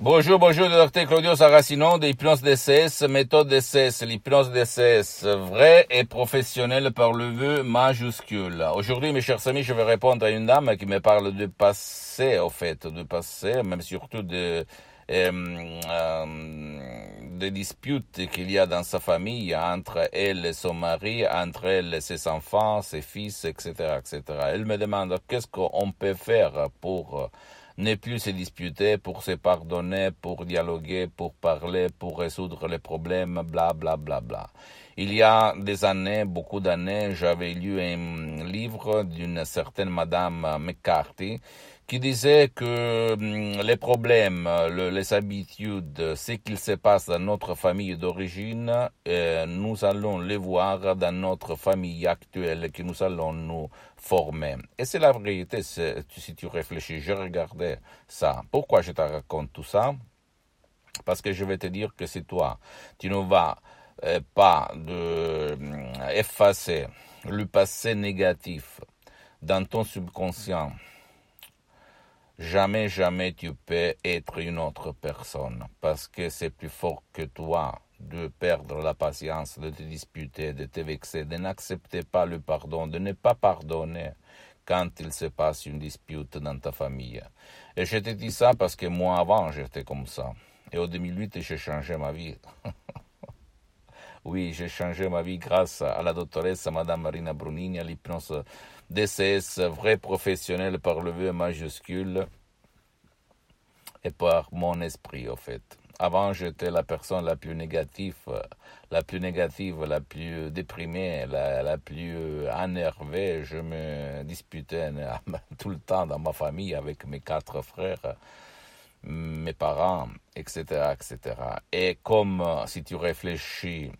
Bonjour, bonjour, docteur Claudio Saracino de l'hypnose DCS, méthode DCS, l'hypnose DCS, vrai et professionnel par le vœu majuscule. Aujourd'hui, mes chers amis, je vais répondre à une dame qui me parle du passé, au fait, du passé, même surtout de, euh, euh, des disputes qu'il y a dans sa famille entre elle et son mari, entre elle et ses enfants, ses fils, etc., etc. Elle me demande qu'est-ce qu'on peut faire pour ne plus se disputer, pour se pardonner, pour dialoguer, pour parler, pour résoudre les problèmes, bla bla bla bla. Il y a des années, beaucoup d'années, j'avais lu un livre d'une certaine Madame McCarthy qui disait que hum, les problèmes, les habitudes, ce qu'il se passe dans notre famille d'origine, euh, nous allons les voir dans notre famille actuelle, que nous allons nous former. Et c'est la vérité, si tu réfléchis. Je regardais ça. Pourquoi je te raconte tout ça? Parce que je vais te dire que si toi, tu ne vas euh, pas hum, effacer le passé négatif dans ton subconscient, jamais, jamais tu peux être une autre personne parce que c'est plus fort que toi de perdre la patience, de te disputer, de te vexer, de n'accepter pas le pardon, de ne pas pardonner quand il se passe une dispute dans ta famille. Et je te dis ça parce que moi avant j'étais comme ça. Et au 2008 j'ai changé ma vie. oui, j'ai changé ma vie grâce à la doctoresse Madame Marina Brunini, à l'hypnose DCS, vrai professionnel par le vœu majuscule et par mon esprit, au fait. Avant, j'étais la personne la plus négative, la plus négative, la plus déprimée, la, la plus énervée. Je me disputais tout le temps dans ma famille avec mes quatre frères, mes parents, etc., etc. Et comme, si tu réfléchis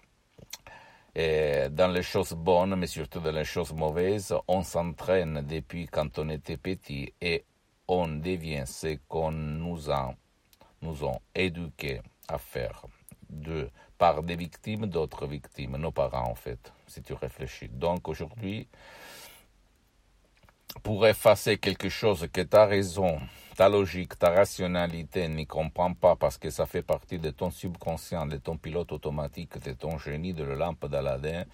et dans les choses bonnes, mais surtout dans les choses mauvaises, on s'entraîne depuis quand on était petit et on devient ce qu'on nous a, nous ont éduqués à faire de, par des victimes d'autres victimes, nos parents en fait, si tu réfléchis. Donc aujourd'hui, pour effacer quelque chose que tu as raison, ta logique, ta rationalité n'y comprend pas parce que ça fait partie de ton subconscient, de ton pilote automatique, de ton génie, de la lampe d'Aladin,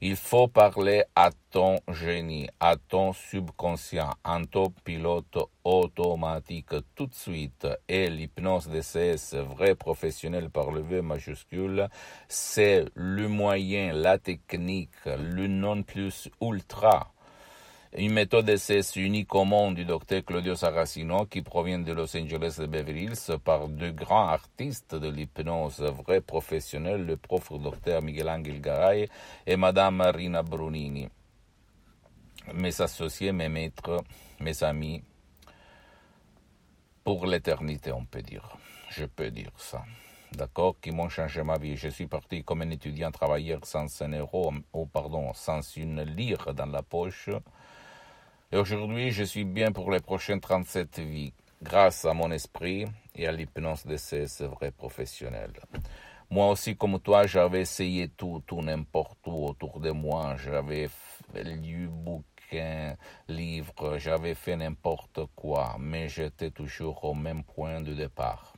il faut parler à ton génie, à ton subconscient, à ton pilote automatique tout de suite. Et l'hypnose DCS, vrai professionnel par le V majuscule, c'est le moyen, la technique, le non plus ultra une méthode d'essai unique au monde du docteur Claudio Saracino qui provient de Los Angeles de Beverly Hills par deux grands artistes de l'hypnose, vrais professionnels, le prof docteur Miguel Angel Garay et madame Marina Brunini. Mes associés, mes maîtres, mes amis, pour l'éternité, on peut dire. Je peux dire ça d'accord, qui m'ont changé ma vie. Je suis parti comme un étudiant travailleur sans un euro, ou pardon, sans une lire dans la poche. Et aujourd'hui, je suis bien pour les prochaines 37 vies, grâce à mon esprit et à l'hypnose de ces vrais professionnels. Moi aussi, comme toi, j'avais essayé tout, tout n'importe où autour de moi. J'avais lu bouquins, livres, j'avais fait n'importe quoi, mais j'étais toujours au même point de départ.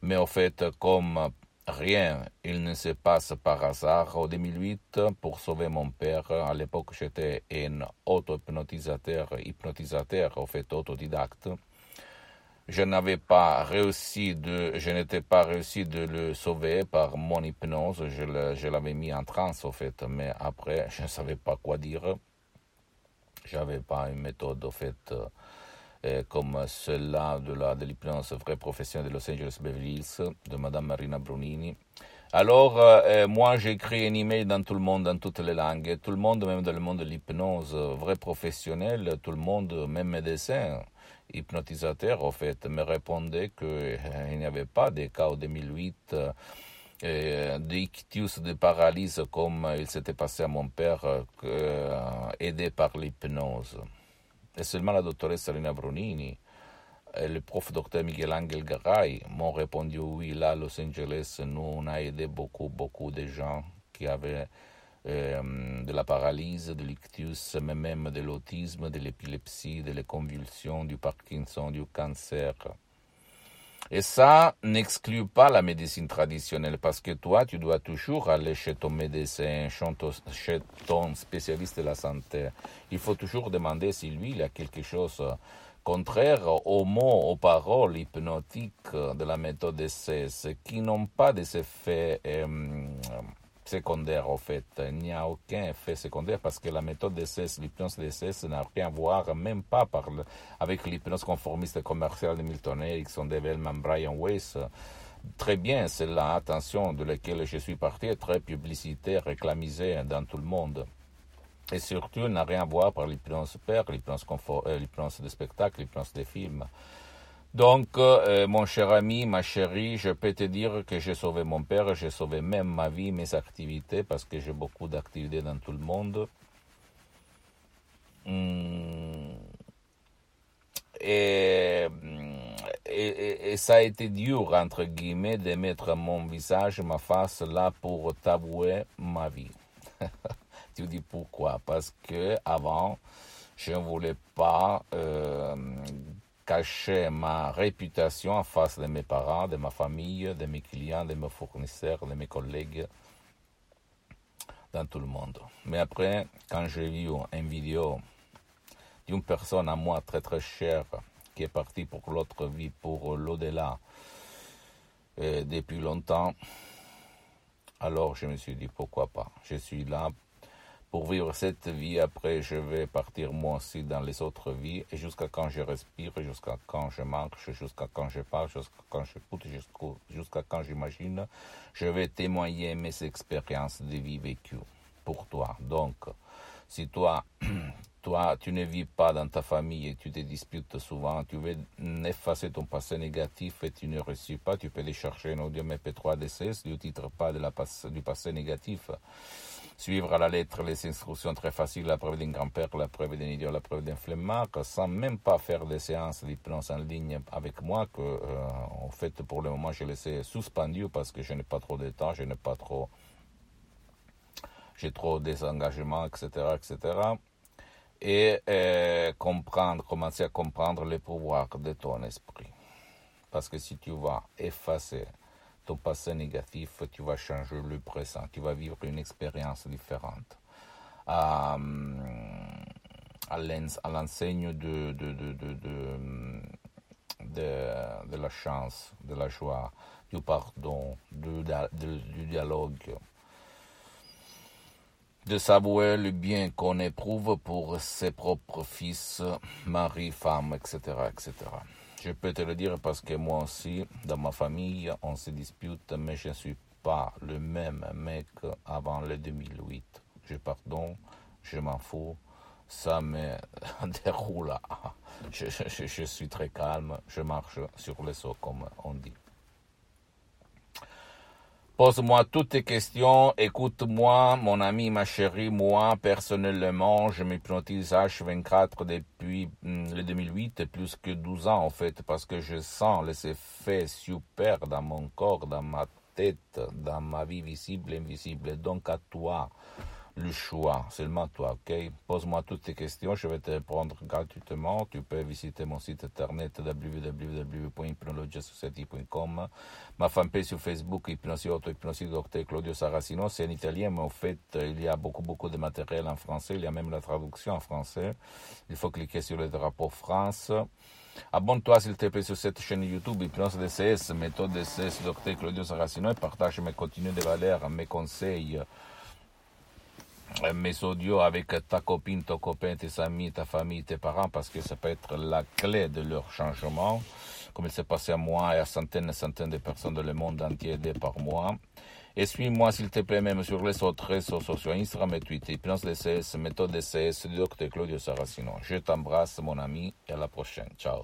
Mais au fait, comme Rien, il ne se passe par hasard. En 2008, pour sauver mon père, à l'époque j'étais un auto-hypnotisateur, hypnotisateur, en fait autodidacte. Je n'avais pas réussi de, je n'étais pas réussi de le sauver par mon hypnose. Je l'avais mis en transe, en fait, mais après, je ne savais pas quoi dire. J'avais pas une méthode, en fait, comme celle-là de, l'hypnose vraie profession de Los Angeles Beverly Hills, de Madame Marina Brunini. Alors, euh, moi, j'ai écrit un email dans tout le monde, dans toutes les langues. tout le monde, même dans le monde de l'hypnose, vrai professionnel, tout le monde, même médecin, hypnotisateur, en fait, me répondait qu'il n'y avait pas de cas en 2008 euh, d'ictus, de paralyse comme il s'était passé à mon père, aidé par l'hypnose. Et seulement la doctoresse Salina Brunini et le prof docteur Miguel Angel Garay m'ont répondu oui, là, à Los Angeles, nous, on a aidé beaucoup, beaucoup de gens qui avaient euh, de la paralyse, de l'ictus, mais même de l'autisme, de l'épilepsie, de la convulsions, du Parkinson, du cancer. Et ça n'exclut pas la médecine traditionnelle parce que toi, tu dois toujours aller chez ton médecin, chez ton spécialiste de la santé. Il faut toujours demander si lui, il a quelque chose contraire aux mots, aux paroles hypnotiques de la méthode DCS qui n'ont pas des effets euh, secondaire en fait. Il n'y a aucun effet secondaire parce que la méthode d'essai, l'hypnose d'essai, n'a rien à voir, même pas par avec l'hypnose conformiste commerciale de Milton Erickson, de Brian Weiss. Très bien, c'est la attention de laquelle je suis parti, très publicitaire, réclamisée dans tout le monde. Et surtout, n'a rien à voir par l'hypnose père, l'hypnose, euh, l'hypnose de spectacle, l'hypnose des films. Donc, euh, mon cher ami, ma chérie, je peux te dire que j'ai sauvé mon père, j'ai sauvé même ma vie, mes activités, parce que j'ai beaucoup d'activités dans tout le monde. Hmm. Et, et, ça a été dur, entre guillemets, de mettre mon visage, ma face là pour t'avouer ma vie. tu dis pourquoi? Parce que avant, je ne voulais pas euh, cacher ma réputation en face de mes parents, de ma famille, de mes clients, de mes fournisseurs, de mes collègues, dans tout le monde. Mais après, quand j'ai vu une vidéo d'une personne à moi très très chère qui est partie pour l'autre vie, pour l'au-delà, euh, depuis longtemps, alors je me suis dit pourquoi pas? Je suis là pour vivre cette vie, après je vais partir moi aussi dans les autres vies, et jusqu'à quand je respire, jusqu'à quand je marche, jusqu'à quand je parle, jusqu'à quand j'écoute, jusqu'à quand j'imagine, je vais témoigner mes expériences de vie vécues pour toi. Donc, si toi, toi, tu ne vis pas dans ta famille et tu te disputes souvent, tu veux effacer ton passé négatif et tu ne reçus pas, tu peux chercher un audio MP3 DCS du titre pas de la du passé négatif suivre à la lettre les instructions très faciles, la preuve d'un grand-père, la preuve d'un idiot, la preuve d'un flemmard, sans même pas faire des séances d'hypnose en ligne avec moi, que euh, en fait pour le moment je les ai suspendus parce que je n'ai pas trop de temps, je n'ai pas trop, j'ai trop des engagements, etc., etc. Et euh, comprendre, commencer à comprendre les pouvoirs de ton esprit. Parce que si tu vas effacer ton passé négatif, tu vas changer le présent, tu vas vivre une expérience différente. Euh, à l'enseigne de, de, de, de, la chance, de la joie, du pardon, du dialogue, de savoir le bien qu'on éprouve pour ses propres fils, mari, femme, etc., etc. Je peux te le dire parce que moi aussi, dans ma famille, on se dispute, mais je ne suis pas le même mec avant le 2008. Je pardonne, je m'en fous, ça me déroule. Je, suis très calme, je marche sur les eaux, comme on dit. Pose-moi toutes tes questions, écoute-moi, mon ami, ma chérie, moi, personnellement, je m'hypnotise H24 depuis hmm, le 2008, plus que 12 ans en fait, parce que je sens les effets super dans mon corps, dans ma tête, dans ma vie visible et invisible. Donc à toi, le choix, seulement toi, ok? Pose-moi toutes tes questions, je vais te répondre gratuitement. Tu peux visiter mon site internet www.hypnologiasociety.com, ma fanpage sur Facebook, Hypnosie Auto, Hypnosie Docteur Claudio Saracino. C'est en italien, mais en fait, il y a beaucoup, beaucoup de matériel en français. Il y a même la traduction en français. Il faut cliquer sur le drapeau France. Abonne-toi s'il te plaît sur cette chaîne YouTube Hypnose DCS, méthode DCS Docteur Claudio Saracino et partage mes contenus de valeur, mes conseils mes audios avec ta copine, ton copain, tes amis, ta famille, tes parents, parce que ça peut être la clé de leur changement, comme il s'est passé à moi et à centaines et centaines de personnes dans le monde entier aidées par moi. Et suis-moi, s'il te plaît, même sur les autres réseaux sociaux, Instagram et Twitter, Hypnose DCS, méthode DCS, docteur Claudio Saracino. Je t'embrasse, mon ami, et à la prochaine. Ciao.